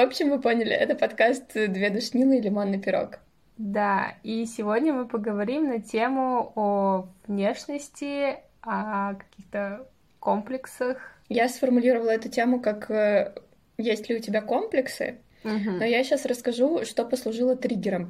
В общем, вы поняли, это подкаст «Две душнилы и лимонный пирог». Да, и сегодня мы поговорим на тему о внешности, о каких-то комплексах. Я сформулировала эту тему как э, «Есть ли у тебя комплексы?», угу. но я сейчас расскажу, что послужило триггером.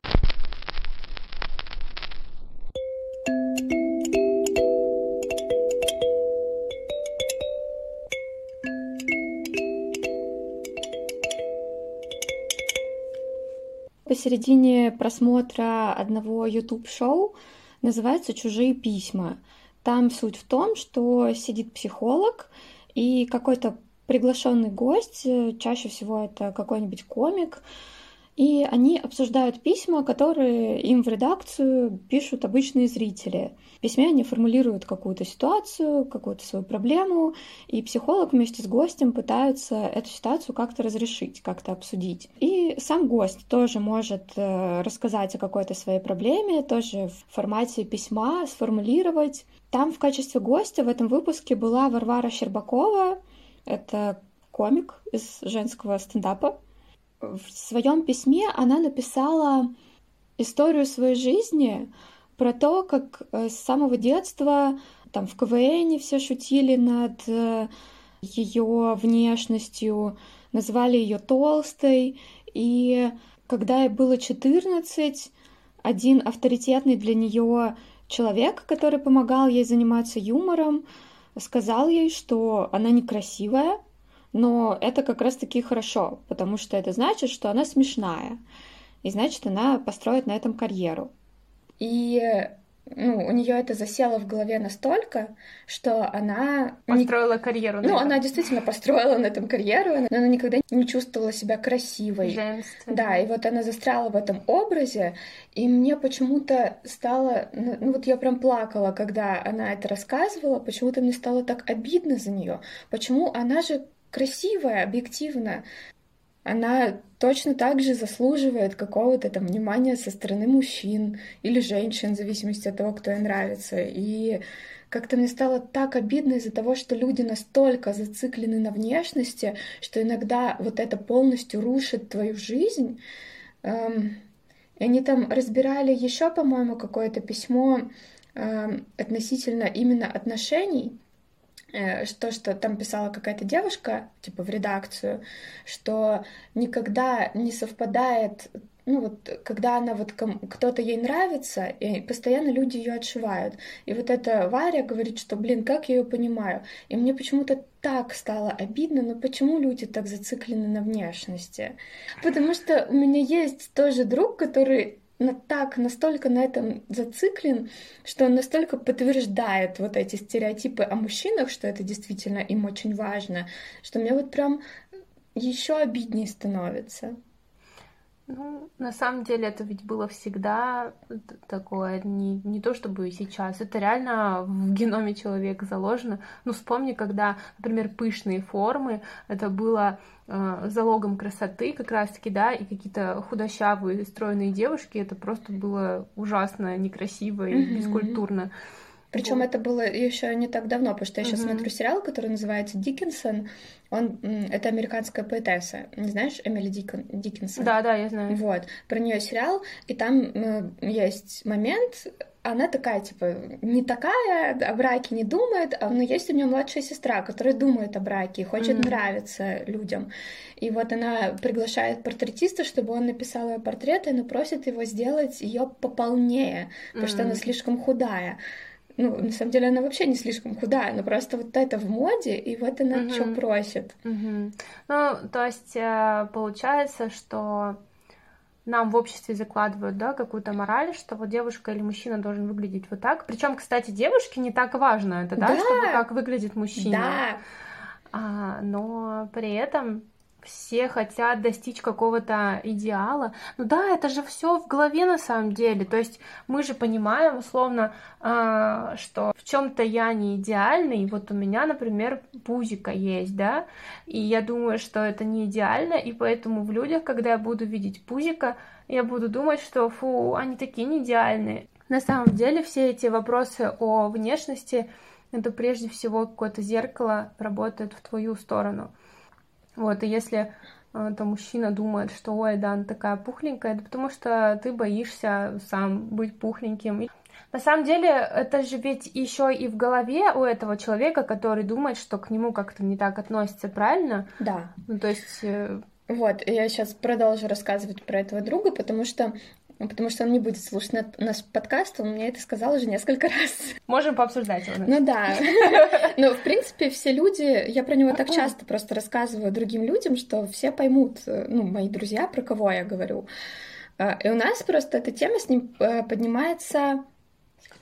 Посередине просмотра одного YouTube-шоу называется «Чужие письма». Там суть в том, что сидит психолог и какой-то приглашенный гость, э, чаще всего это какой-нибудь комик, и они обсуждают письма, которые им в редакцию пишут обычные зрители. В письме они формулируют какую-то ситуацию, какую-то свою проблему, и психолог вместе с гостем пытаются эту ситуацию как-то разрешить, как-то обсудить. И сам гость тоже может э, рассказать о какой-то своей проблеме, тоже в формате письма сформулировать. Там в качестве гостя в этом выпуске была Варвара Щербакова, это комик из женского стендапа, в своем письме она написала историю своей жизни про то, как э, с самого детства там в КВН все шутили над э, ее внешностью, называли ее толстой. И когда ей было 14, один авторитетный для нее человек, который помогал ей заниматься юмором, сказал ей, что она некрасивая, но это как раз-таки хорошо, потому что это значит, что она смешная, и значит, она построит на этом карьеру. И ну, у нее это засело в голове настолько, что она... Построила не... карьеру. Ну, этом. она действительно построила на этом карьеру, но она никогда не чувствовала себя красивой. Женственной. Да, и вот она застряла в этом образе, и мне почему-то стало... Ну, ну, вот я прям плакала, когда она это рассказывала, почему-то мне стало так обидно за нее. Почему она же красивая, объективно, она точно так же заслуживает какого-то там внимания со стороны мужчин или женщин, в зависимости от того, кто ей нравится. И как-то мне стало так обидно из-за того, что люди настолько зациклены на внешности, что иногда вот это полностью рушит твою жизнь. Эм, и они там разбирали еще, по-моему, какое-то письмо эм, относительно именно отношений, что, что там писала какая-то девушка, типа в редакцию, что никогда не совпадает, ну вот, когда она вот кто-то ей нравится, и постоянно люди ее отшивают. И вот эта Варя говорит, что, блин, как я ее понимаю. И мне почему-то так стало обидно, но почему люди так зациклены на внешности? Потому что у меня есть тоже друг, который так настолько на этом зациклен, что он настолько подтверждает вот эти стереотипы о мужчинах, что это действительно им очень важно, что мне вот прям еще обиднее становится. Ну, на самом деле это ведь было всегда такое, не, не то чтобы сейчас, это реально в геноме человека заложено. Ну, вспомни, когда, например, пышные формы, это было э, залогом красоты как раз-таки, да, и какие-то худощавые, стройные девушки, это просто было ужасно некрасиво и mm-hmm. бескультурно. Причем вот. это было еще не так давно, потому что я сейчас uh-huh. смотрю сериал, который называется Диккенсон. Он это американская поэтесса. Не знаешь Эмили Дикон, Диккенсон? Да, да, я знаю. Вот. Про нее сериал, и там э, есть момент, она такая, типа, не такая, о браке не думает, а, но есть у нее младшая сестра, которая думает о браке и хочет mm-hmm. нравиться людям. И вот она приглашает портретиста, чтобы он написал ее портрет, и она просит его сделать ее пополнее, потому mm-hmm. что она слишком худая ну, на самом деле она вообще не слишком худая, но просто вот это в моде, и вот она угу. что просит. Угу. Ну, то есть э, получается, что нам в обществе закладывают, да, какую-то мораль, что вот девушка или мужчина должен выглядеть вот так. Причем, кстати, девушке не так важно это, да, да. чтобы как выглядит мужчина. Да. А, но при этом все хотят достичь какого-то идеала. Ну да, это же все в голове на самом деле. То есть мы же понимаем, условно, э, что в чем-то я не идеальный. Вот у меня, например, пузика есть, да, и я думаю, что это не идеально, и поэтому в людях, когда я буду видеть пузика, я буду думать, что фу, они такие не идеальные. На самом деле все эти вопросы о внешности это прежде всего какое-то зеркало работает в твою сторону. Вот, и если а, то мужчина думает, что ой, да, она такая пухленькая, это потому что ты боишься сам быть пухленьким. На самом деле, это же ведь еще и в голове у этого человека, который думает, что к нему как-то не так относится, правильно? Да. Ну, то есть... Э, вот, я сейчас продолжу рассказывать про этого друга, потому что потому что он не будет слушать наш подкаст, он мне это сказал уже несколько раз. Можем пообсуждать его. Ну да. Но, в принципе, все люди, я про него так часто просто рассказываю другим людям, что все поймут, ну, мои друзья, про кого я говорю. А, и у нас просто эта тема с ним э, поднимается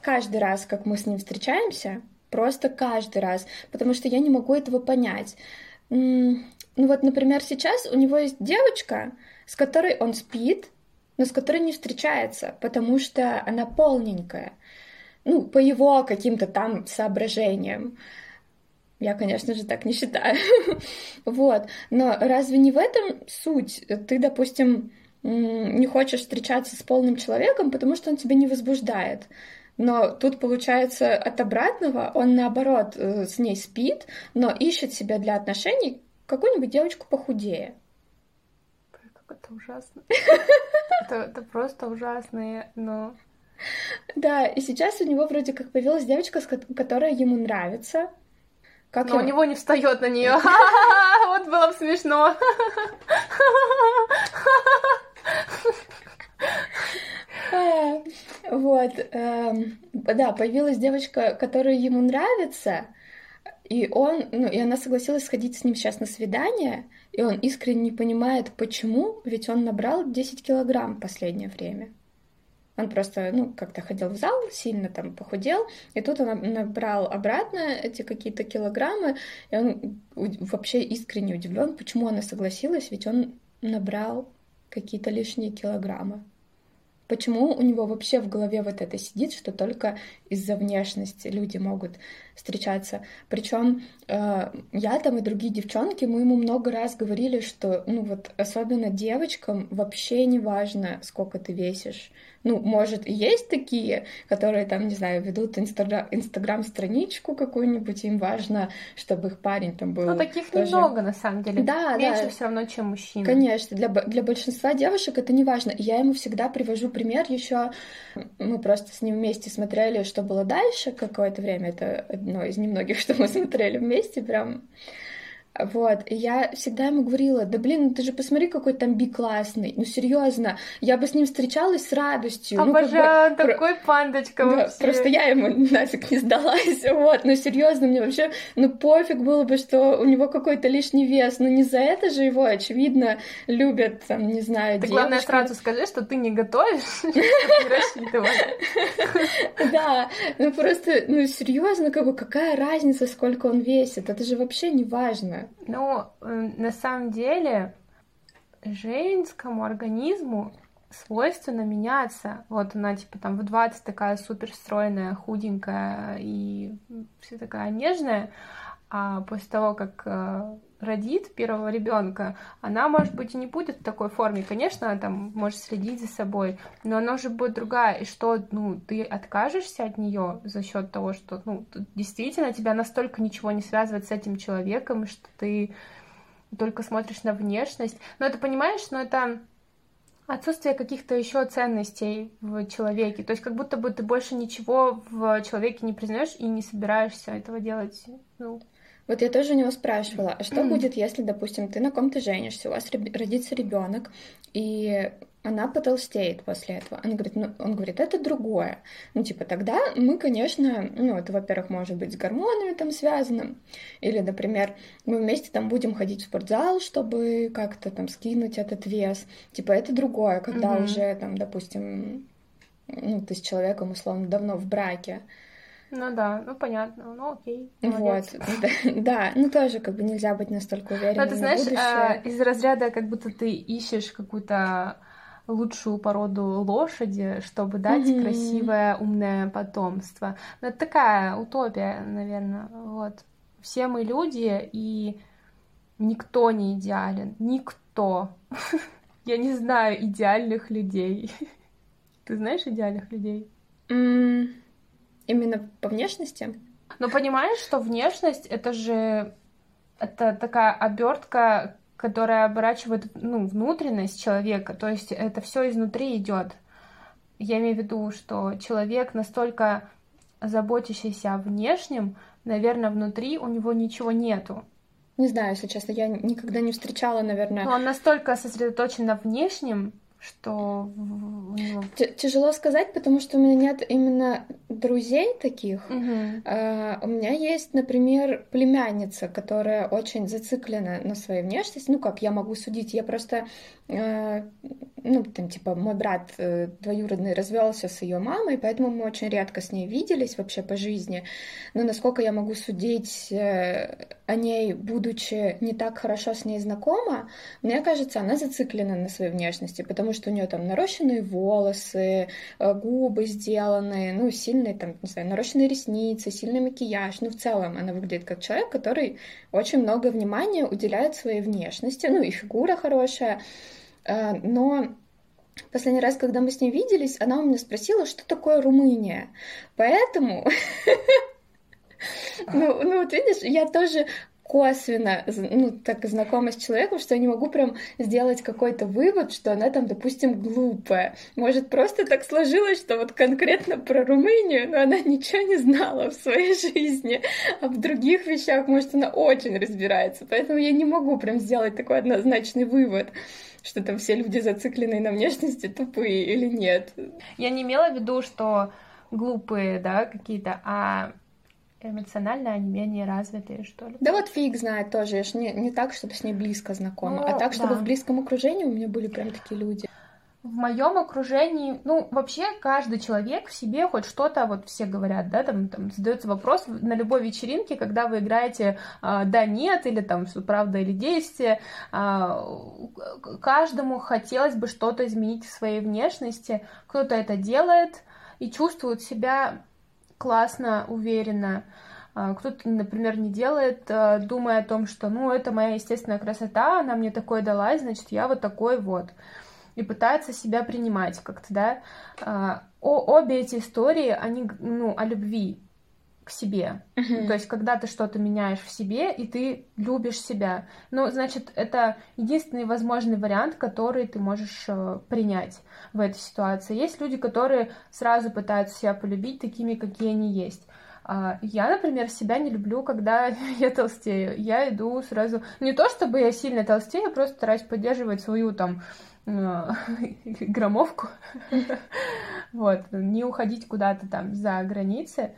каждый раз, как мы с ним встречаемся, просто каждый раз, потому что я не могу этого понять. Ну вот, например, сейчас у него есть девочка, с которой он спит, но с которой не встречается, потому что она полненькая. Ну, по его каким-то там соображениям. Я, конечно же, так не считаю. вот. Но разве не в этом суть? Ты, допустим, не хочешь встречаться с полным человеком, потому что он тебя не возбуждает. Но тут получается от обратного, он наоборот э, с ней спит, но ищет себе для отношений какую-нибудь девочку похудее. Это ужасно. это, это просто ужасно, но... Да, и сейчас у него вроде как появилась девочка, которая ему нравится. Как Но ему... у него не встает на нее. Вот было бы смешно. Вот, эм, да, появилась девочка, которая ему нравится, и он, ну, и она согласилась сходить с ним сейчас на свидание, и он искренне не понимает, почему, ведь он набрал 10 килограмм в последнее время. Он просто, ну, как-то ходил в зал, сильно там похудел, и тут он набрал обратно эти какие-то килограммы, и он вообще искренне удивлен, почему она согласилась, ведь он набрал какие-то лишние килограммы. Почему у него вообще в голове вот это сидит, что только из-за внешности люди могут встречаться. Причем э, я там и другие девчонки, мы ему много раз говорили, что, ну вот, особенно девочкам вообще не важно, сколько ты весишь. Ну, может, и есть такие, которые там, не знаю, ведут инстаграм-страничку какую-нибудь, им важно, чтобы их парень там был. Ну, таких тоже... немного, на самом деле. Да, Меньше да. все равно, чем мужчин. Конечно, для, для большинства девушек это не важно. Я ему всегда привожу пример еще. Мы просто с ним вместе смотрели, что было дальше какое-то время. Это одно из немногих, что мы смотрели вместе, прям вот, и я всегда ему говорила, да блин, ну ты же посмотри, какой там Би классный, ну серьезно, я бы с ним встречалась с радостью. Обожаю, ну, как бы, такой про... пандочка да, вообще. Просто я ему нафиг не сдалась, вот, ну серьезно, мне вообще, ну пофиг было бы, что у него какой-то лишний вес, ну не за это же его, очевидно, любят, там, не знаю, Ты главное сразу скажи, что ты не готовишь. Да, ну просто, ну серьезно, как бы какая разница, сколько он весит, это же вообще не важно. Ну, на самом деле, женскому организму свойственно меняться. Вот она, типа, там в 20 такая супер стройная, худенькая и вся такая нежная, а после того, как э, родит первого ребенка, она, может быть, и не будет в такой форме. Конечно, она там может следить за собой, но она уже будет другая. И что, ну, ты откажешься от нее за счет того, что, ну, действительно тебя настолько ничего не связывает с этим человеком, что ты только смотришь на внешность. Но это понимаешь, но это отсутствие каких-то еще ценностей в человеке. То есть как будто бы ты больше ничего в человеке не признаешь и не собираешься этого делать. Ну, вот я тоже у него спрашивала, а что будет, если, допустим, ты на ком-то женишься, у вас родится ребенок, и она потолстеет после этого. Он говорит, ну, он говорит, это другое. Ну, типа, тогда мы, конечно, ну, это, во-первых, может быть с гормонами там связано, или, например, мы вместе там будем ходить в спортзал, чтобы как-то там скинуть этот вес. Типа, это другое, когда mm-hmm. уже там, допустим, ну, ты с человеком, условно, давно в браке, ну да, ну понятно, ну окей. Молодец. Вот, да, да, ну тоже как бы нельзя быть настолько уверенным. Но ты знаешь, а, из разряда как будто ты ищешь какую-то лучшую породу лошади, чтобы дать mm-hmm. красивое, умное потомство. Ну, это такая утопия, наверное. Вот. Все мы люди, и никто не идеален. Никто. Я не знаю идеальных людей. Ты знаешь идеальных людей? Именно по внешности? Но понимаешь, что внешность это же это такая обертка которая оборачивает ну, внутренность человека, то есть это все изнутри идет. Я имею в виду, что человек настолько заботящийся о внешнем, наверное, внутри у него ничего нету. Не знаю, если честно, я никогда не встречала, наверное. Но он настолько сосредоточен на внешнем, что тяжело сказать, потому что у меня нет именно друзей таких. Угу. Uh, у меня есть, например, племянница, которая очень зациклена на своей внешности. Ну как, я могу судить, я просто, ну там типа мой брат uh, двоюродный развелся с ее мамой, поэтому мы очень редко с ней виделись вообще по жизни. Но насколько я могу судить э, о ней, будучи не так хорошо с ней знакома, мне кажется, она зациклена на своей внешности, потому что у нее там нарощенные волосы, э, губы сделаны, ну, сильные там, не знаю, нарощенные ресницы, сильный макияж. Ну, в целом она выглядит как человек, который очень много внимания уделяет своей внешности, ну, и фигура хорошая. Э, но Последний раз, когда мы с ней виделись, она у меня спросила, что такое Румыния. Поэтому ну, ну вот видишь, я тоже косвенно, ну, так знакома с человеком, что я не могу прям сделать какой-то вывод, что она там, допустим, глупая. Может, просто так сложилось, что вот конкретно про Румынию, но она ничего не знала в своей жизни, а в других вещах, может, она очень разбирается. Поэтому я не могу прям сделать такой однозначный вывод что там все люди зацикленные на внешности тупые или нет. Я не имела в виду, что глупые, да, какие-то, а эмоционально они менее развитые, что ли. Да вот фиг знает тоже, я ж не, не так, чтобы с ней близко знакома, ну, а так, чтобы да. в близком окружении у меня были прям такие люди. В моем окружении, ну, вообще каждый человек в себе хоть что-то, вот все говорят, да, там, там задается вопрос на любой вечеринке, когда вы играете э, да, нет, или там правда или действие, э, каждому хотелось бы что-то изменить в своей внешности, кто-то это делает и чувствует себя классно, уверенно. А, кто-то, например, не делает, а, думая о том, что, ну, это моя естественная красота, она мне такое дала, значит, я вот такой вот. И пытается себя принимать как-то, да. А, о, обе эти истории, они, ну, о любви к себе. Uh-huh. То есть, когда ты что-то меняешь в себе, и ты любишь себя. Ну, значит, это единственный возможный вариант, который ты можешь э, принять в этой ситуации. Есть люди, которые сразу пытаются себя полюбить такими, какие они есть. А, я, например, себя не люблю, когда я толстею. Я иду сразу... Не то, чтобы я сильно толстею, я просто стараюсь поддерживать свою там э, громовку. Вот, не уходить куда-то там за границы.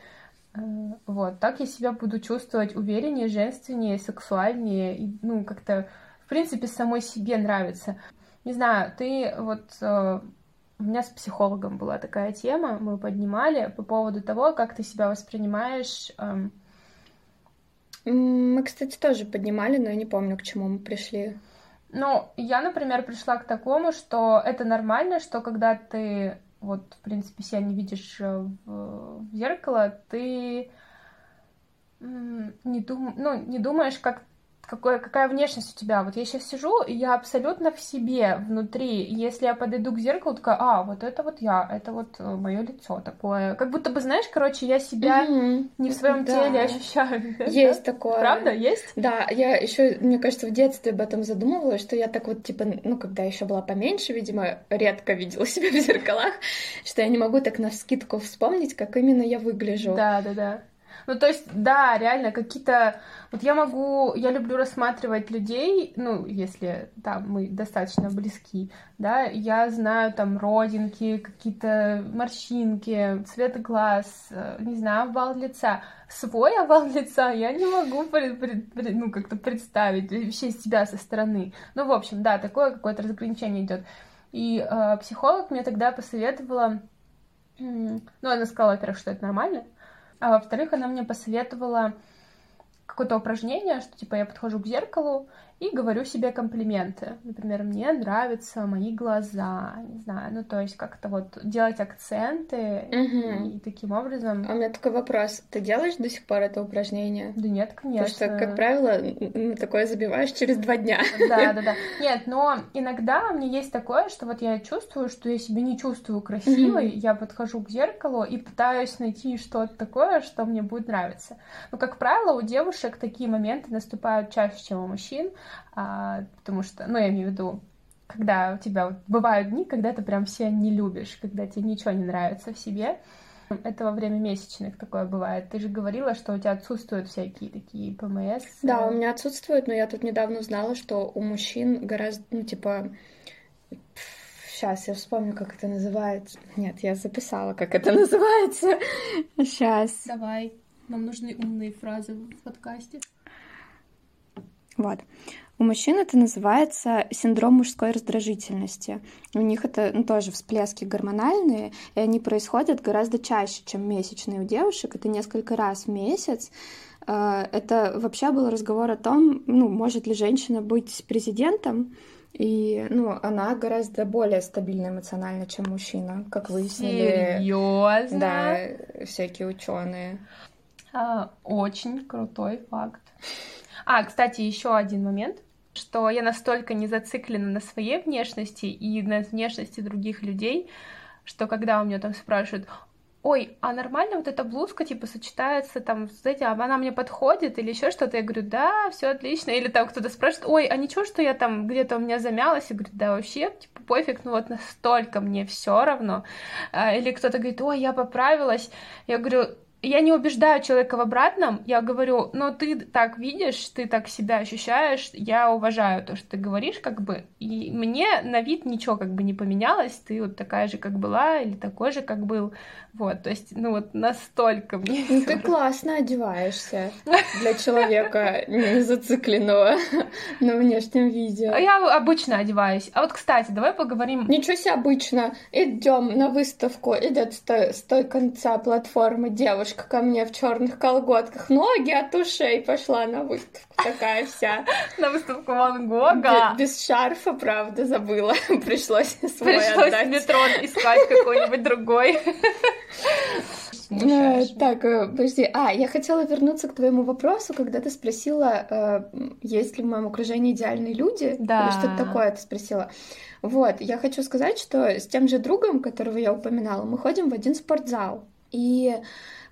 Э, вот, так я себя буду чувствовать увереннее, женственнее, сексуальнее, и, ну, как-то, в принципе, самой себе нравится. Не знаю, ты вот... Э, у меня с психологом была такая тема, мы поднимали по поводу того, как ты себя воспринимаешь. Эм... Мы, кстати, тоже поднимали, но я не помню, к чему мы пришли. Ну, я, например, пришла к такому, что это нормально, что когда ты вот, в принципе, себя не видишь э, в, зеркало, ты не, дум... ну, не думаешь, как какой, какая внешность у тебя. Вот я сейчас сижу, и я абсолютно в себе внутри. Если я подойду к зеркалу, такая, а, вот это вот я, это вот э, мое лицо такое. Как будто бы, знаешь, короче, я себя не в своем да. теле ощущаю. Есть такое. Правда, есть? Да, я еще, мне кажется, в детстве об этом задумывалась, что я так вот, типа, ну, когда еще была поменьше, видимо, редко видела себя в зеркалах, что я не могу так на скидку вспомнить, как именно я выгляжу. Да, да, да. Ну, то есть, да, реально, какие-то... Вот я могу... Я люблю рассматривать людей, ну, если, там, мы достаточно близки, да, я знаю, там, родинки, какие-то морщинки, цвет глаз, э, не знаю, овал лица. Свой овал лица я не могу, пред, пред, пред, ну, как-то представить вообще себя со стороны. Ну, в общем, да, такое какое-то разграничение идет. И э, психолог мне тогда посоветовала... Ну, она сказала, во-первых, что это нормально, а во-вторых, она мне посоветовала какое-то упражнение, что типа я подхожу к зеркалу и говорю себе комплименты. Например, мне нравятся мои глаза, не знаю, ну то есть как-то вот делать акценты угу. и таким образом. А у меня такой вопрос: ты делаешь до сих пор это упражнение? Да нет, конечно. Потому что, как правило, такое забиваешь через два дня. Да, да, да. Нет, но иногда у меня есть такое, что вот я чувствую, что я себя не чувствую красивой, угу. я подхожу к зеркалу и пытаюсь найти что-то такое, что мне будет нравиться. Но, как правило, у девушек такие моменты наступают чаще, чем у мужчин. А, потому что, ну, я имею в виду, когда у тебя бывают дни, когда ты прям себя не любишь, когда тебе ничего не нравится в себе. Это во время месячных такое бывает. Ты же говорила, что у тебя отсутствуют всякие такие ПМС. Да, у меня отсутствуют, но я тут недавно узнала, что у мужчин гораздо, ну, типа, сейчас я вспомню, как это называется. Нет, я записала, как это называется. Сейчас. Давай, нам нужны умные фразы в подкасте. Вот. У мужчин это называется синдром мужской раздражительности. У них это ну, тоже всплески гормональные, и они происходят гораздо чаще, чем месячные у девушек. Это несколько раз в месяц. А, это вообще был разговор о том, ну, может ли женщина быть президентом, и, ну, она гораздо более стабильна эмоционально, чем мужчина, как выяснили. Серьезно? Да, всякие ученые. А, очень крутой факт. А, кстати, еще один момент что я настолько не зациклена на своей внешности и на внешности других людей, что когда у меня там спрашивают, ой, а нормально вот эта блузка, типа, сочетается там этим, а она мне подходит или еще что-то, я говорю, да, все отлично, или там кто-то спрашивает, ой, а ничего, что я там где-то у меня замялась, я говорю, да, вообще, типа, пофиг, ну вот настолько мне все равно, а, или кто-то говорит, ой, я поправилась, я говорю, я не убеждаю человека в обратном, я говорю, но ты так видишь, ты так себя ощущаешь, я уважаю то, что ты говоришь, как бы, и мне на вид ничего как бы не поменялось, ты вот такая же, как была, или такой же, как был, вот, то есть, ну вот настолько мне... Ну ты классно одеваешься для человека не зацикленного на внешнем виде. А я обычно одеваюсь. А вот, кстати, давай поговорим... Ничего себе обычно. Идем на выставку, идет с той, с той конца платформы девушка ко мне в черных колготках, ноги от ушей пошла на выставку такая вся. На выставку Ван Гога. Без шарфа, правда, забыла. Пришлось свой Пришлось в метро искать какой-нибудь другой. Э, Так, э, подожди. А, я хотела вернуться к твоему вопросу, когда ты спросила, э, есть ли в моем окружении идеальные люди. Да. Или что-то такое ты спросила. Вот, я хочу сказать, что с тем же другом, которого я упоминала, мы ходим в один спортзал. И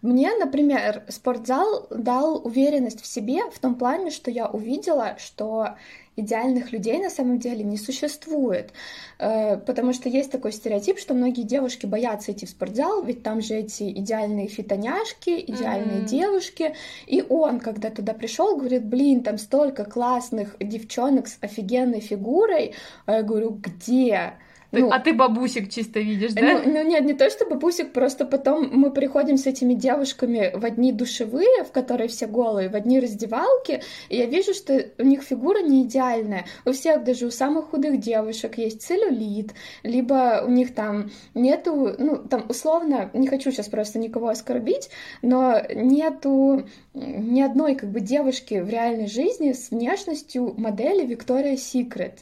мне, например, спортзал дал уверенность в себе в том плане, что я увидела, что идеальных людей на самом деле не существует. Э, Потому что есть такой стереотип, что многие девушки боятся идти в спортзал, ведь там же эти идеальные фитоняшки, идеальные Мгм. девушки. И он, когда туда пришел, говорит, блин, там столько классных девчонок с офигенной фигурой. А я говорю, где? Ну, а ты бабусик чисто видишь, да? ну, ну нет, не то чтобы бусик, просто потом мы приходим с этими девушками в одни душевые, в которые все голые, в одни раздевалки, и я вижу, что у них фигура не идеальная. У всех, даже у самых худых девушек есть целлюлит, либо у них там нету, ну, там условно, не хочу сейчас просто никого оскорбить, но нету ни одной как бы девушки в реальной жизни с внешностью модели Виктория Секрет.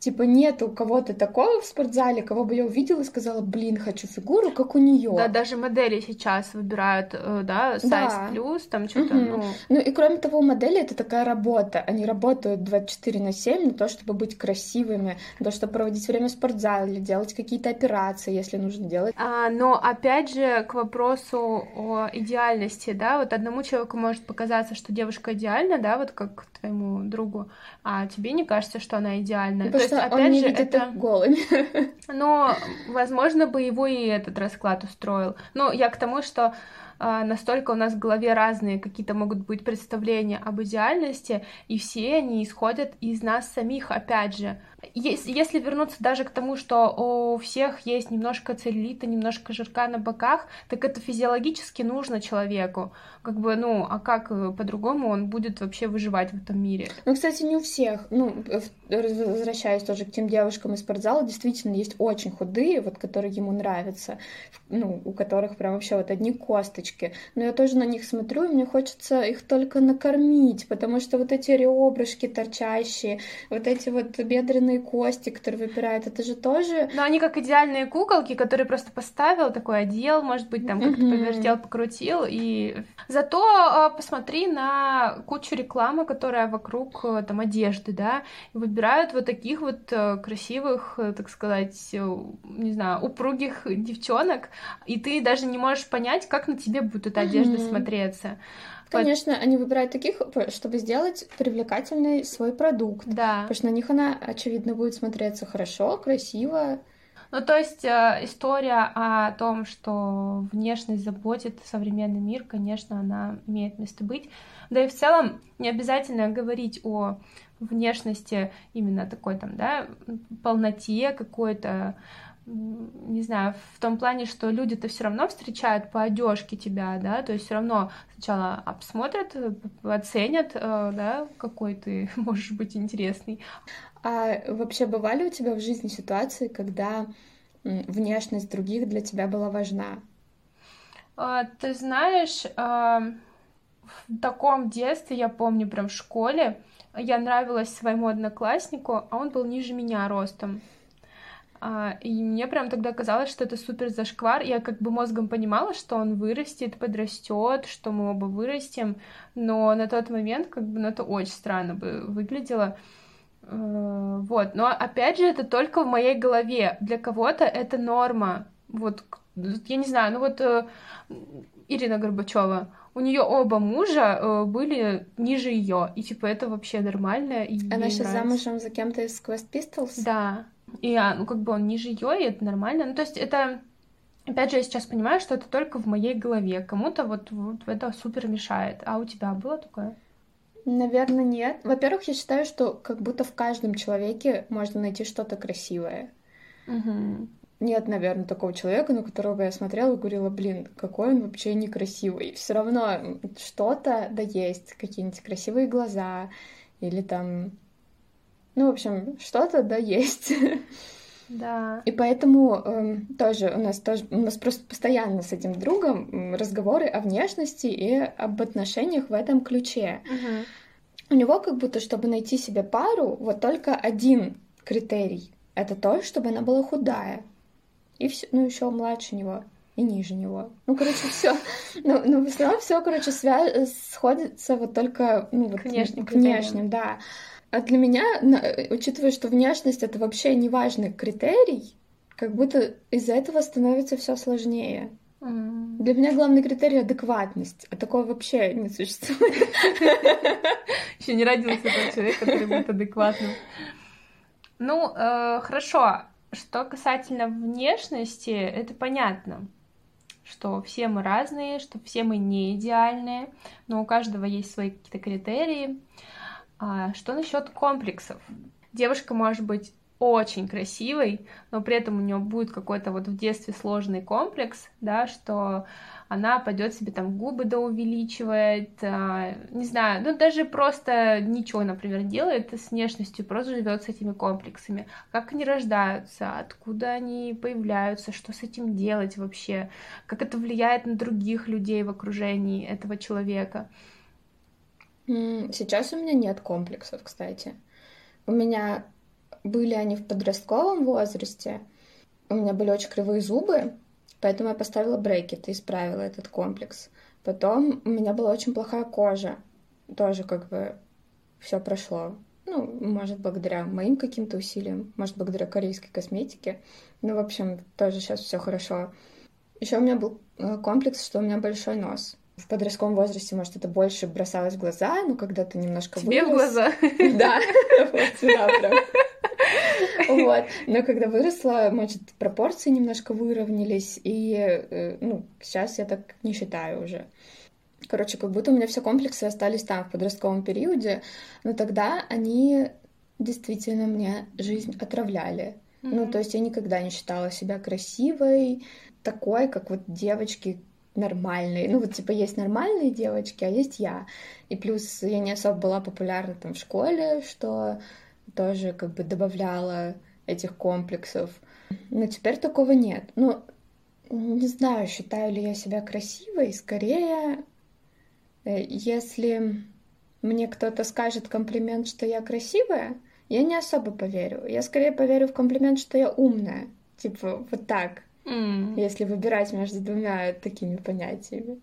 Типа нет у кого-то такого в спортзале, кого бы я увидела и сказала, блин, хочу фигуру, как у нее. Да, даже модели сейчас выбирают, э, да, size Да. плюс, там что-то, Мгм. ну... Ну и кроме того, у модели это такая работа. Они работают 24 на 7 на то, чтобы быть красивыми, на то, чтобы проводить время в спортзале, делать какие-то операции, если нужно делать. А, но опять же к вопросу о идеальности, да, вот одному человеку может показаться, что девушка идеальна, да, вот как твоему другу, а тебе не кажется, что она идеальна. Потому То есть, что он опять не же, видит это... голыми. Но, возможно, бы его и этот расклад устроил. Но я к тому, что настолько у нас в голове разные какие-то могут быть представления об идеальности, и все они исходят из нас самих, опять же. Ес- Если вернуться даже к тому, что у всех есть немножко целлюлита, немножко жирка на боках, так это физиологически нужно человеку. Как бы, ну, а как э, по-другому он будет вообще выживать в этом мире? Ну, кстати, не у всех. Ну, возвращаясь тоже к тем девушкам из спортзала, действительно есть очень худые, вот которые ему нравятся, ну, у которых прям вообще вот одни косточки. Но я тоже на них смотрю, и мне хочется их только накормить, потому что вот эти ребрышки торчащие, вот эти вот бедренные кости, которые выпирают, это же тоже... Но они как идеальные куколки, которые просто поставил, такой одел, может быть, там как-то повертел, покрутил, и... Зато а, посмотри на кучу рекламы, которая вокруг э, там одежды, да, выбирают вот таких вот э, красивых, э, так сказать, не знаю, упругих девчонок, и ты даже не можешь понять, как на тебе будет эта одежда Мгм. смотреться. Конечно, они выбирают таких, чтобы сделать привлекательный свой продукт. Да. Потому что на них она, очевидно, будет смотреться хорошо, красиво. Ну, то есть э, история о том, что внешность заботит современный мир, конечно, она имеет место быть. Да и в целом не обязательно говорить о внешности именно такой там, да, полноте какой-то, не знаю, в том плане, что люди-то все равно встречают по одежке тебя, да, то есть все равно сначала обсмотрят, оценят, э, да, какой ты можешь быть интересный. А вообще бывали у тебя в жизни ситуации, когда внешность других для тебя была важна? А, ты знаешь, а, в таком детстве, я помню, прям в школе, я нравилась своему однокласснику, а он был ниже меня ростом. А, и мне прям тогда казалось, что это супер зашквар. Я как бы мозгом понимала, что он вырастет, подрастет, что мы оба вырастем, но на тот момент как бы ну, это очень странно бы выглядело. Э, вот, но опять же, это только в моей голове. Для кого-то это норма. Вот, я не знаю, ну вот э, Ирина Горбачева, у нее оба мужа э, были ниже ее, и типа это вообще нормально. И Она сейчас нравится. замужем за кем-то из Quest Pistols? Да. И а, ну как бы он ниже ее, и это нормально. Ну то есть это Опять же, я сейчас понимаю, что это только в моей голове. Кому-то вот, вот это супер мешает. А у тебя было такое? Наверное, нет. Во-первых, я считаю, что как будто в каждом человеке можно найти что-то красивое. Угу. Нет, наверное, такого человека, на которого я смотрела и говорила, блин, какой он вообще некрасивый. Все равно что-то да есть, какие-нибудь красивые глаза или там, ну, в общем, что-то да есть. Да. И поэтому э, тоже у нас тоже у нас просто постоянно с этим другом разговоры о внешности и об отношениях в этом ключе. Угу. У него как будто, чтобы найти себе пару, вот только один критерий. Это то, чтобы она была худая. И все, ну еще младше него и ниже него. Ну, короче, все. Ну, ну, в основном все, короче, свя... сходится вот только ну, вот, к внешним, к внешним, да. А для меня, учитывая, что внешность это вообще не важный критерий, как будто из-за этого становится все сложнее. Mm. Для меня главный критерий адекватность, а такого вообще не существует. Еще не родился тот человек, который будет адекватным. Ну, э, хорошо. Что касательно внешности, это понятно, что все мы разные, что все мы не идеальные, но у каждого есть свои какие-то критерии. А что насчет комплексов? Девушка может быть очень красивой, но при этом у нее будет какой-то вот в детстве сложный комплекс, да, что она пойдет себе там губы да увеличивает, а, не знаю, ну даже просто ничего, например, делает с внешностью, просто живет с этими комплексами. Как они рождаются, откуда они появляются, что с этим делать вообще, как это влияет на других людей в окружении этого человека. Сейчас у меня нет комплексов, кстати. У меня были они в подростковом возрасте. У меня были очень кривые зубы, поэтому я поставила брекет и исправила этот комплекс. Потом у меня была очень плохая кожа. Тоже как бы все прошло. Ну, может, благодаря моим каким-то усилиям, может, благодаря корейской косметике. Ну, в общем, тоже сейчас все хорошо. Еще у меня был э, комплекс, что у меня большой нос в подростковом возрасте, может, это больше бросалось в глаза, но когда ты немножко Тебе вырос... в глаза? Да, вот. Но когда выросла, может, пропорции немножко выровнялись, и, э, ну, сейчас я так не считаю уже. Короче, как будто у меня все комплексы остались там, в подростковом периоде, но тогда они действительно мне жизнь отравляли. Mm-hmm. Ну, то есть я никогда не считала себя красивой, такой, как вот девочки, нормальные. Ну, вот, типа, есть нормальные девочки, а есть я. И плюс я не особо была популярна там в школе, что тоже как бы добавляло этих комплексов. Но теперь такого нет. Ну, не знаю, считаю ли я себя красивой. Скорее, э, если мне кто-то скажет комплимент, что я красивая, я не особо поверю. Я скорее поверю в комплимент, что я умная. Типа, вот так. Mm. Если выбирать между двумя такими понятиями.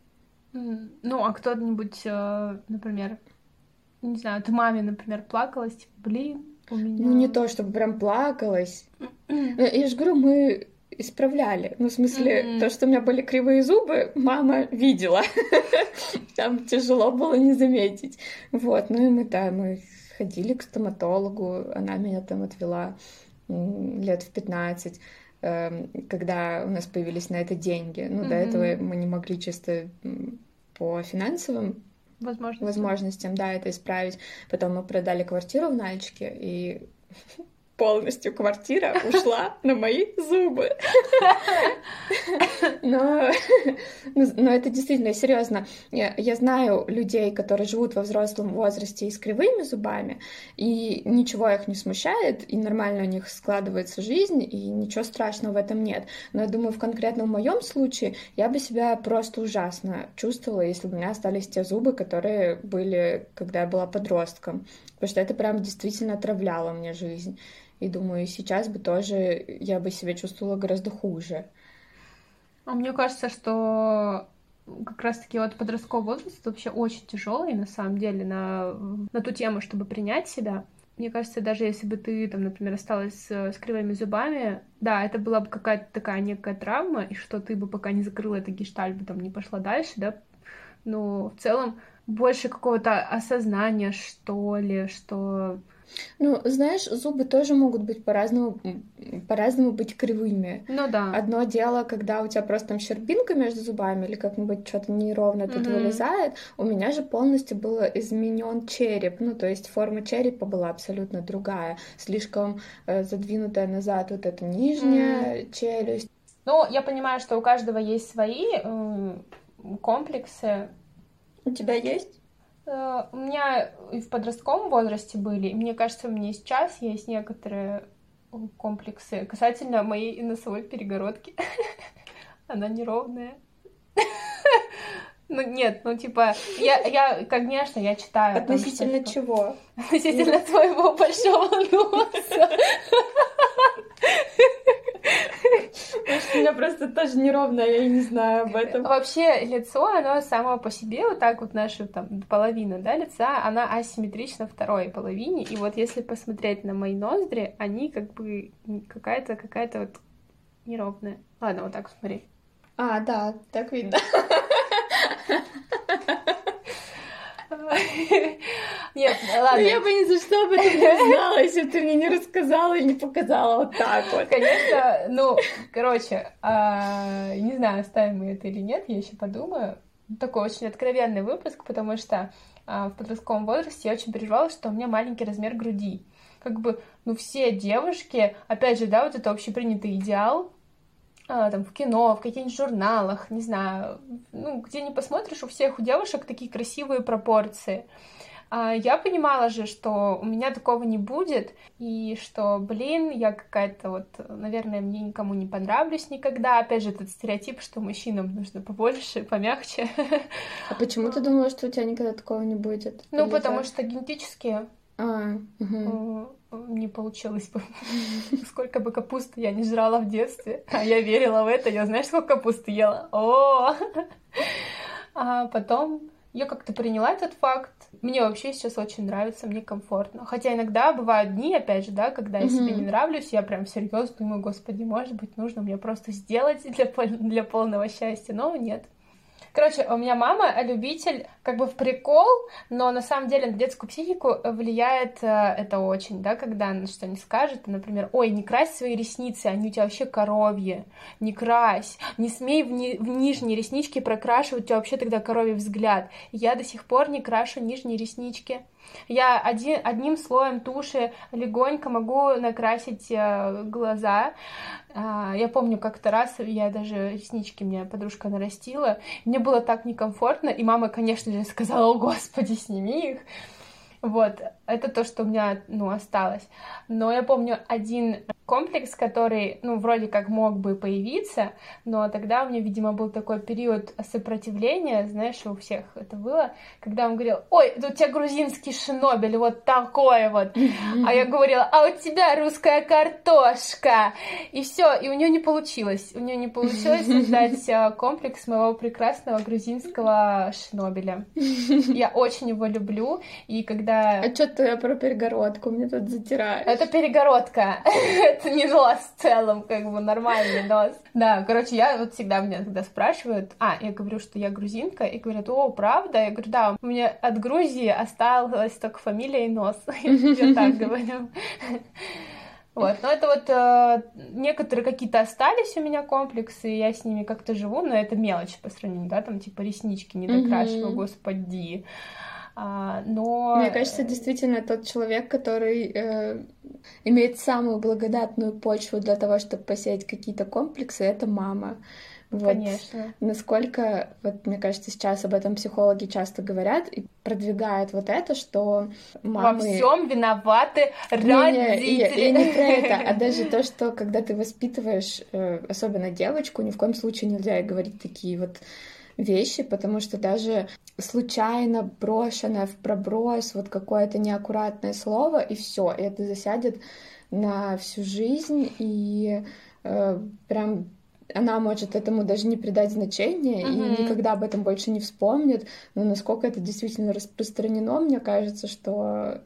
Mm. Ну, а кто-нибудь, э, например, не знаю, ты маме, например, плакалась, типа, блин, у меня... Ну, не то, чтобы прям плакалась. я же говорю, мы исправляли. Ну, в смысле, mm-hmm. то, что у меня были кривые зубы, мама видела. Там тяжело было не заметить. Вот, ну и мы, да, мы ходили к стоматологу, она меня там отвела лет в 15 эм, когда у нас появились на это деньги. Ну, mm-hmm. до этого мы не могли чисто по финансовым возможностям. возможностям, да, это исправить. Потом мы продали квартиру в Нальчике, и полностью квартира ушла на мои зубы. Но, но это действительно серьезно. Я, я знаю людей, которые живут во взрослом возрасте и с кривыми зубами, и ничего их не смущает, и нормально у них складывается жизнь, и ничего страшного в этом нет. Но я думаю, в конкретном моем случае я бы себя просто ужасно чувствовала, если бы у меня остались те зубы, которые были, когда я была подростком. Потому что это прям действительно отравляло мне жизнь. И думаю, сейчас бы тоже я бы себя чувствовала гораздо хуже. А мне кажется, что как раз-таки вот подростковый возраст вообще очень тяжелый на самом деле на, на ту тему, чтобы принять себя. Мне кажется, даже если бы ты, там, например, осталась с, кривыми зубами, да, это была бы какая-то такая некая травма, и что ты бы пока не закрыла это гештальт, бы там не пошла дальше, да, но в целом больше какого-то осознания, что ли, что ну, знаешь, зубы тоже могут быть по-разному, по-разному быть кривыми. Ну да. Одно дело, когда у тебя просто там щербинка между зубами или как-нибудь что-то неровно тут mm-hmm. вылезает. У меня же полностью был изменен череп. Ну, то есть форма черепа была абсолютно другая. Слишком э, задвинутая назад вот эта нижняя mm-hmm. челюсть. Ну, я понимаю, что у каждого есть свои э, комплексы. У тебя есть? Э, у меня и в подростковом возрасте были, и мне кажется, у меня сейчас есть некоторые комплексы касательно моей носовой перегородки. Она неровная. Ну нет, ну типа, я, я, конечно, я читаю. Относительно что, чего? Относительно твоего большого носа. У меня просто тоже неровно, я и не знаю об этом. Вообще, лицо, оно само по себе, вот так вот наша там половина, да, лица, она асимметрична второй половине. И вот если посмотреть на мои ноздри, они как бы какая-то, какая-то вот неровная. Ладно, вот так смотри. А, да, так видно. Нет, ладно. Я бы ни за что об этом не знала, если бы ты мне не рассказала и не показала вот так вот. Конечно, ну, короче, а, не знаю, оставим мы это или нет, я еще подумаю. Такой очень откровенный выпуск, потому что а, в подростковом возрасте я очень переживала, что у меня маленький размер груди. Как бы, ну, все девушки, опять же, да, вот это общепринятый идеал, там, в кино, в каких-нибудь журналах, не знаю, ну, где не посмотришь, у всех у девушек такие красивые пропорции. А я понимала же, что у меня такого не будет, и что, блин, я какая-то вот, наверное, мне никому не понравлюсь никогда. Опять же, этот стереотип, что мужчинам нужно побольше, помягче. А почему ты думала, что у тебя никогда такого не будет? Ну, Или потому так? что генетически а, угу. Не получилось бы. Сколько бы капусты я не жрала в детстве, а я верила в это, я знаешь, сколько капусты ела? О! А потом я как-то приняла этот факт. Мне вообще сейчас очень нравится, мне комфортно. Хотя иногда бывают дни, опять же, да, когда я себе не нравлюсь, я прям серьезно думаю, господи, может быть, нужно мне просто сделать для, для полного счастья. Но нет. Короче, у меня мама любитель как бы в прикол, но на самом деле на детскую психику влияет э, это очень, да, когда она что не скажет, например, ой, не крась свои ресницы, они у тебя вообще коровьи, не крась, не смей в, ни в нижние реснички прокрашивать, у тебя вообще тогда коровий взгляд. Я до сих пор не крашу нижние реснички. Я один, одним слоем туши легонько могу накрасить э, глаза. Э, я помню, как-то раз я даже реснички мне подружка нарастила. Мне было так некомфортно, и мама, конечно же, сказала, о, господи, сними их. Вот, это то, что у меня, ну, осталось. Но я помню один комплекс, который, ну, вроде как мог бы появиться, но тогда у меня, видимо, был такой период сопротивления, знаешь, у всех это было, когда он говорил, ой, это у тебя грузинский шинобель, вот такой вот. А я говорила, а у тебя русская картошка. И все, и у нее не получилось. У нее не получилось создать а, комплекс моего прекрасного грузинского шинобеля. Я очень его люблю, и когда... А что ты про перегородку мне тут затираешь? Это перегородка, это не нос в целом, как бы нормальный нос. Да, короче, я вот всегда меня когда спрашивают, а, я говорю, что я грузинка, и говорят, о, правда? Я говорю, да, у меня от Грузии осталась только фамилия и нос. Я так говорю. Вот, но это вот э, некоторые какие-то остались у меня комплексы, и я с ними как-то живу, но это мелочь по сравнению, да, там типа реснички не докрашиваю, mm-hmm. господи. А, но... Мне кажется, действительно тот человек, который э, имеет самую благодатную почву для того, чтобы посеять какие-то комплексы, это мама. Вот Конечно. Насколько, вот мне кажется, сейчас об этом психологи часто говорят и продвигают вот это, что мамы... Во всем виноваты родители. Не, не, и, и не про это, а даже то, что когда ты воспитываешь, э, особенно девочку, ни в коем случае нельзя говорить такие вот вещи, потому что даже случайно брошенное в проброс вот какое-то неаккуратное слово, и все, и это засядет на всю жизнь, и э, прям она может этому даже не придать значения mm-hmm. и никогда об этом больше не вспомнит. Но насколько это действительно распространено, мне кажется, что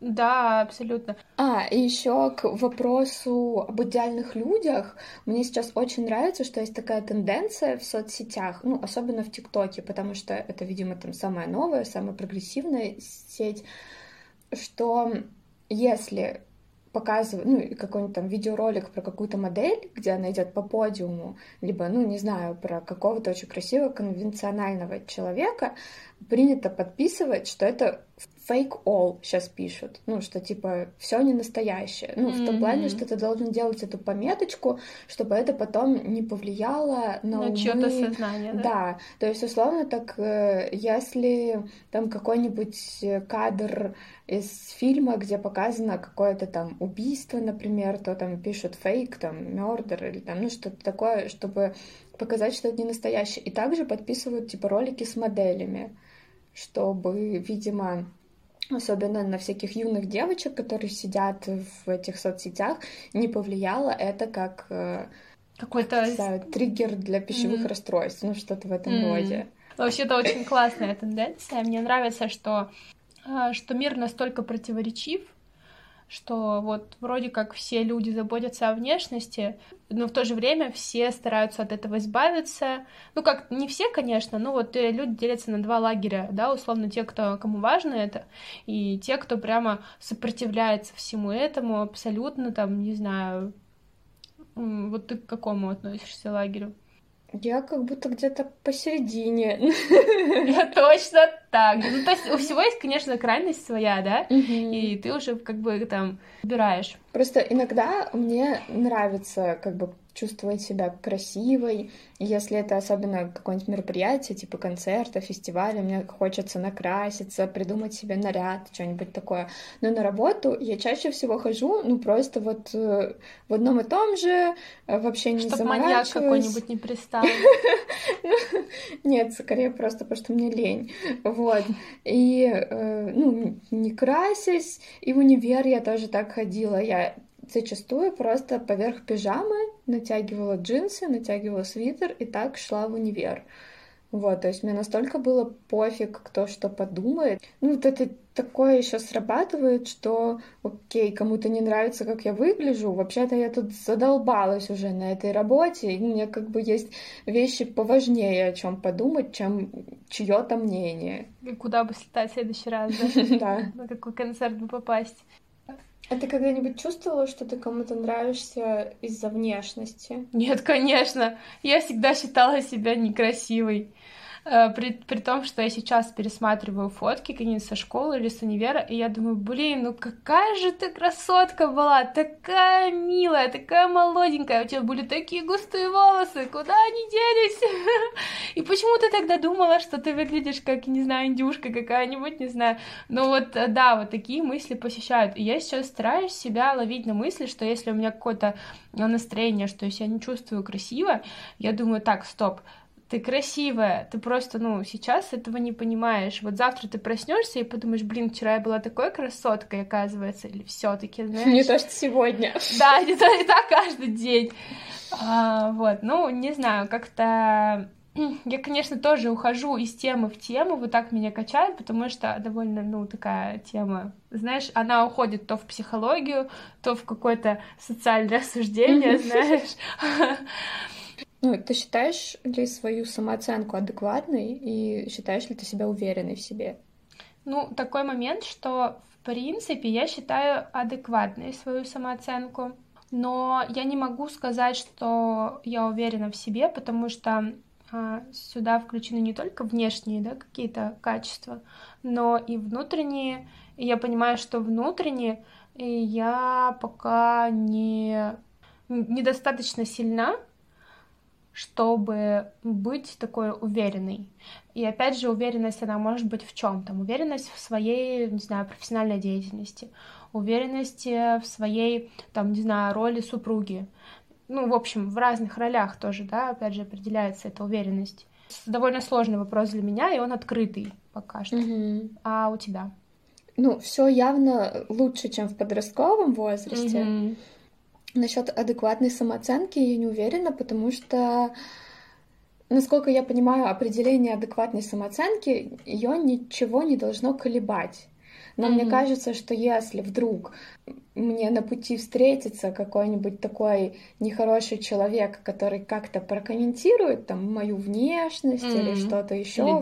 да, абсолютно. А, и еще к вопросу об идеальных людях. Мне сейчас очень нравится, что есть такая тенденция в соцсетях, ну, особенно в ТикТоке, потому что это, видимо, там самая новая, самая прогрессивная сеть, что если показывают, ну, какой-нибудь там видеоролик про какую-то модель, где она идет по подиуму, либо, ну, не знаю, про какого-то очень красивого конвенционального человека, принято подписывать, что это fake all сейчас пишут, ну, что типа все не настоящее. Ну, mm-hmm. в том плане, что ты должен делать эту пометочку, чтобы это потом не повлияло на, на умы. чьё-то сознание, да? Да, то есть, условно, так, э, если там какой-нибудь кадр из фильма, где показано какое-то там убийство, например, то там пишут фейк, там, murder или там, ну, что-то такое, чтобы показать, что это не настоящее. И также подписывают, типа, ролики с моделями, чтобы, видимо, особенно на всяких юных девочек, которые сидят в этих соцсетях, не повлияло это как э, какой-то знаю, триггер для пищевых mm-hmm. расстройств, ну что-то в этом mm-hmm. роде. Вообще это очень классная тенденция. Мне нравится, что э, что мир настолько противоречив, что вот вроде как все люди заботятся о внешности, но в то же время все стараются от этого избавиться. Ну, как, не все, конечно, но вот э, люди делятся на два лагеря, да, условно, те, кто, кому важно это, и те, кто прямо сопротивляется всему этому абсолютно, там, не знаю, вот ты к какому относишься лагерю? Я как будто где-то посередине. Я точно так. Ну, то есть у всего есть, конечно, крайность своя, да? И ты уже как бы там выбираешь. Просто иногда мне нравится как бы чувствовать себя красивой. Если это особенно какое-нибудь мероприятие, типа концерта, фестиваля, мне хочется накраситься, придумать себе наряд, что-нибудь такое. Но на работу я чаще всего хожу, ну, просто вот э, в одном и том же, э, вообще не Чтоб маньяк какой-нибудь не пристал. Нет, скорее просто потому, что мне лень. Вот. И, э, ну, не красясь, и в универ я тоже так ходила. Я зачастую просто поверх пижамы натягивала джинсы, натягивала свитер и так шла в универ. Вот, то есть мне настолько было пофиг, кто что подумает. Ну, вот это такое еще срабатывает, что, окей, кому-то не нравится, как я выгляжу. Вообще-то я тут задолбалась уже на этой работе, и мне как бы есть вещи поважнее, о чем подумать, чем чье-то мнение. И куда бы слетать в следующий раз, да? На какой концерт бы попасть. А ты когда-нибудь чувствовала, что ты кому-то нравишься из-за внешности? Нет, конечно. Я всегда считала себя некрасивой. Э, при, при том, что я сейчас пересматриваю фотки какие-нибудь со школы или с универа, и я думаю, блин, ну какая же ты красотка была, такая милая, такая молоденькая, у тебя были такие густые волосы, куда они делись? И почему ты тогда думала, что ты выглядишь как, не знаю, индюшка какая-нибудь, не знаю. Ну вот, э, да, вот такие мысли посещают. И я сейчас стараюсь себя ловить на мысли, что если у меня какое-то настроение, что я себя не чувствую красиво, я думаю, так, стоп, ты красивая, ты просто, ну, сейчас этого не понимаешь. Вот завтра ты проснешься и подумаешь, блин, вчера я была такой красоткой, оказывается, или все-таки, знаешь. Не то, что сегодня. Да, не то, не так каждый день. А, вот, ну, не знаю, как-то я, конечно, тоже ухожу из темы в тему, вот так меня качает, потому что довольно, ну, такая тема, знаешь, она уходит то в психологию, то в какое-то социальное осуждение, знаешь. Ну, ты считаешь ли свою самооценку адекватной и считаешь ли ты себя уверенной в себе? Ну, такой момент, что, в принципе, я считаю адекватной свою самооценку, но я не могу сказать, что я уверена в себе, потому что а, сюда включены не только внешние да, какие-то качества, но и внутренние. И я понимаю, что внутренние я пока не недостаточно сильна, чтобы быть такой уверенной. И опять же, уверенность, она может быть в чем там? Уверенность в своей, не знаю, профессиональной деятельности, уверенность в своей, там, не знаю, роли супруги, ну, в общем, в разных ролях тоже, да, опять же, определяется эта уверенность. Довольно сложный вопрос для меня, и он открытый пока что. Угу. А у тебя? Ну, все явно лучше, чем в подростковом возрасте. Угу. Насчет адекватной самооценки я не уверена, потому что, насколько я понимаю, определение адекватной самооценки ее ничего не должно колебать. Но mm-hmm. мне кажется, что если вдруг мне на пути встретится какой-нибудь такой нехороший человек, который как-то прокомментирует там мою внешность mm-hmm. или что-то еще,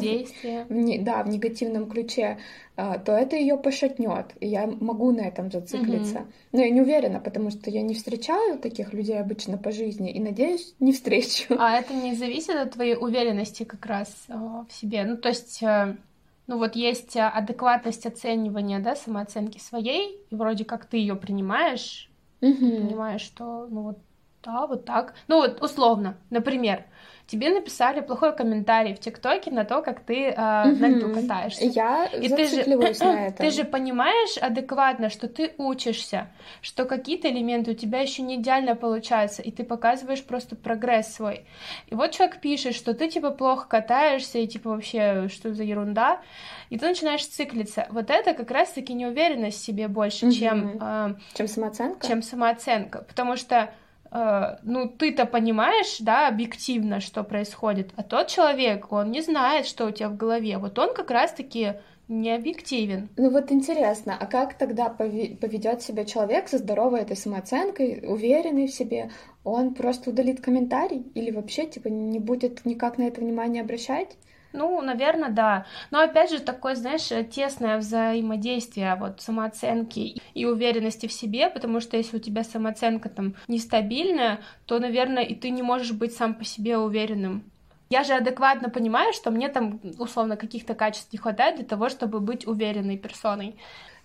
в, да, в негативном ключе, а, то это ее пошатнет, и я могу на этом зациклиться. Mm-hmm. Но я не уверена, потому что я не встречаю таких людей обычно по жизни и надеюсь не встречу. А это не зависит от твоей уверенности как раз в себе, ну то есть э, ну вот есть э, адекватность оценивания, да, самооценки своей, и вроде как ты ее принимаешь, угу. понимаешь, что, ну вот, да, вот так. Ну вот, условно, например, тебе написали плохой комментарий в ТикТоке на то, как ты э, угу. на льду катаешься. Я и ты же, на этом. Ты же понимаешь адекватно, что ты учишься, что какие-то элементы у тебя еще не идеально получаются, и ты показываешь просто прогресс свой. И вот человек пишет, что ты типа плохо катаешься, и типа вообще что за ерунда, и ты начинаешь циклиться. Вот это как раз-таки неуверенность в себе больше, угу. чем... Э, чем самооценка? Чем самооценка, потому что Э, ну, ты-то понимаешь, да, объективно, что происходит, а тот человек, он не знает, что у тебя в голове. Вот он как раз-таки не объективен. Ну вот интересно, а как тогда поведет себя человек со здоровой этой самооценкой, уверенный в себе? Он просто удалит комментарий или вообще типа не будет никак на это внимание обращать? Ну, наверное, да. Но опять же, такое, знаешь, тесное взаимодействие вот самооценки и уверенности в себе, потому что если у тебя самооценка там нестабильная, то, наверное, и ты не можешь быть сам по себе уверенным. Я же адекватно понимаю, что мне там, условно, каких-то качеств не хватает для того, чтобы быть уверенной персоной.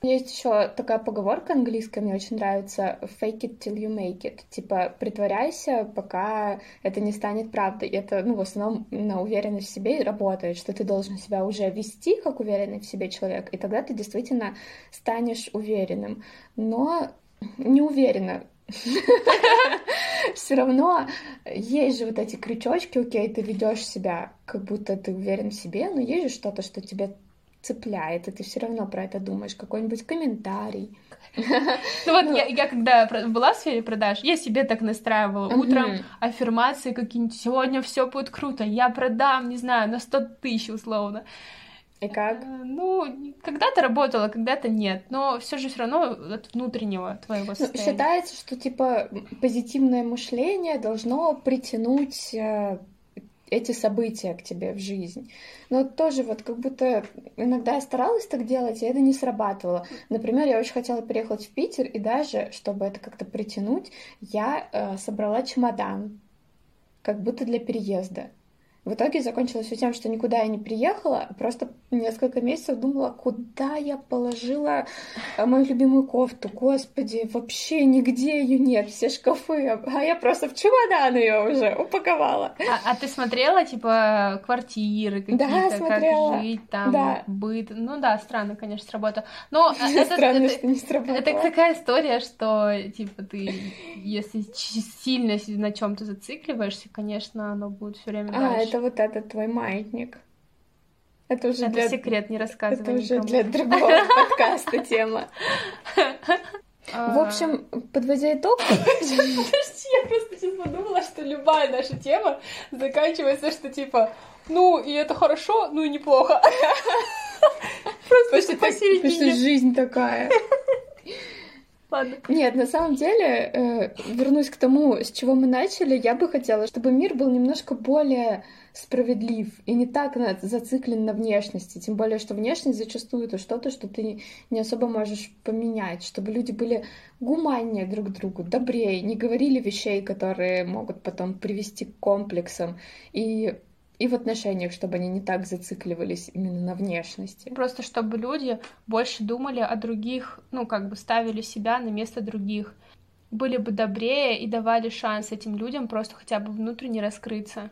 Есть еще такая поговорка английская, мне очень нравится fake it till you make it. Типа, притворяйся, пока это не станет правдой. И это, ну, в основном на уверенность в себе работает, что ты должен себя уже вести как уверенный в себе человек, и тогда ты действительно станешь уверенным. Но не уверена, все равно есть же вот эти крючочки, окей, ты ведешь себя, как будто ты уверен в себе, но есть же что-то, что тебе цепляет, и ты все равно про это думаешь, какой-нибудь комментарий. Ну вот я, я когда была в сфере продаж, я себе так настраивала. Утром аффирмации какие-нибудь, сегодня все будет круто, я продам, не знаю, на 100 тысяч условно. И как? Э, ну, когда-то работала, когда-то нет, но все же все равно от внутреннего твоего ну, состояния. Ну, считается, что типа позитивное мышление должно притянуть э, эти события к тебе в жизнь. Но тоже вот как будто иногда я старалась так делать, и это не срабатывало. Например, я очень хотела переехать в Питер, и даже, чтобы это как-то притянуть, я э, собрала чемодан, как будто для переезда. В итоге закончилось все тем, что никуда я не приехала, просто несколько месяцев думала, куда я положила э, мою любимую кофту. Господи, вообще нигде ее нет, все шкафы, а я просто в чемодан ее уже упаковала. А, а ты смотрела, типа, квартиры какие-то, да, смотрела. как жить там, да. быт? Ну да, странно, конечно, сработало. Но э, это, странно, это, что не сработало. Это такая история, что, типа, ты, если сильно на чем-то зацикливаешься, конечно, оно будет все время а, дальше это вот этот твой маятник. Это уже это для... секрет, не рассказывай Это уже для другого подкаста тема. В общем, подводя итог... Подожди, я просто сейчас подумала, что любая наша тема заканчивается, что типа, ну, и это хорошо, ну и неплохо. Просто посередине. Потому что жизнь такая. Ладно. Нет, на самом деле, э, вернусь к тому, с чего мы начали, я бы хотела, чтобы мир был немножко более справедлив и не так зациклен на внешности. Тем более, что внешность зачастую это что-то, что ты не особо можешь поменять, чтобы люди были гуманнее друг к другу, добрее, не говорили вещей, которые могут потом привести к комплексам. И и в отношениях, чтобы они не так зацикливались именно на внешности. Просто чтобы люди больше думали о других, ну, как бы ставили себя на место других, были бы добрее и давали шанс этим людям просто хотя бы внутренне раскрыться.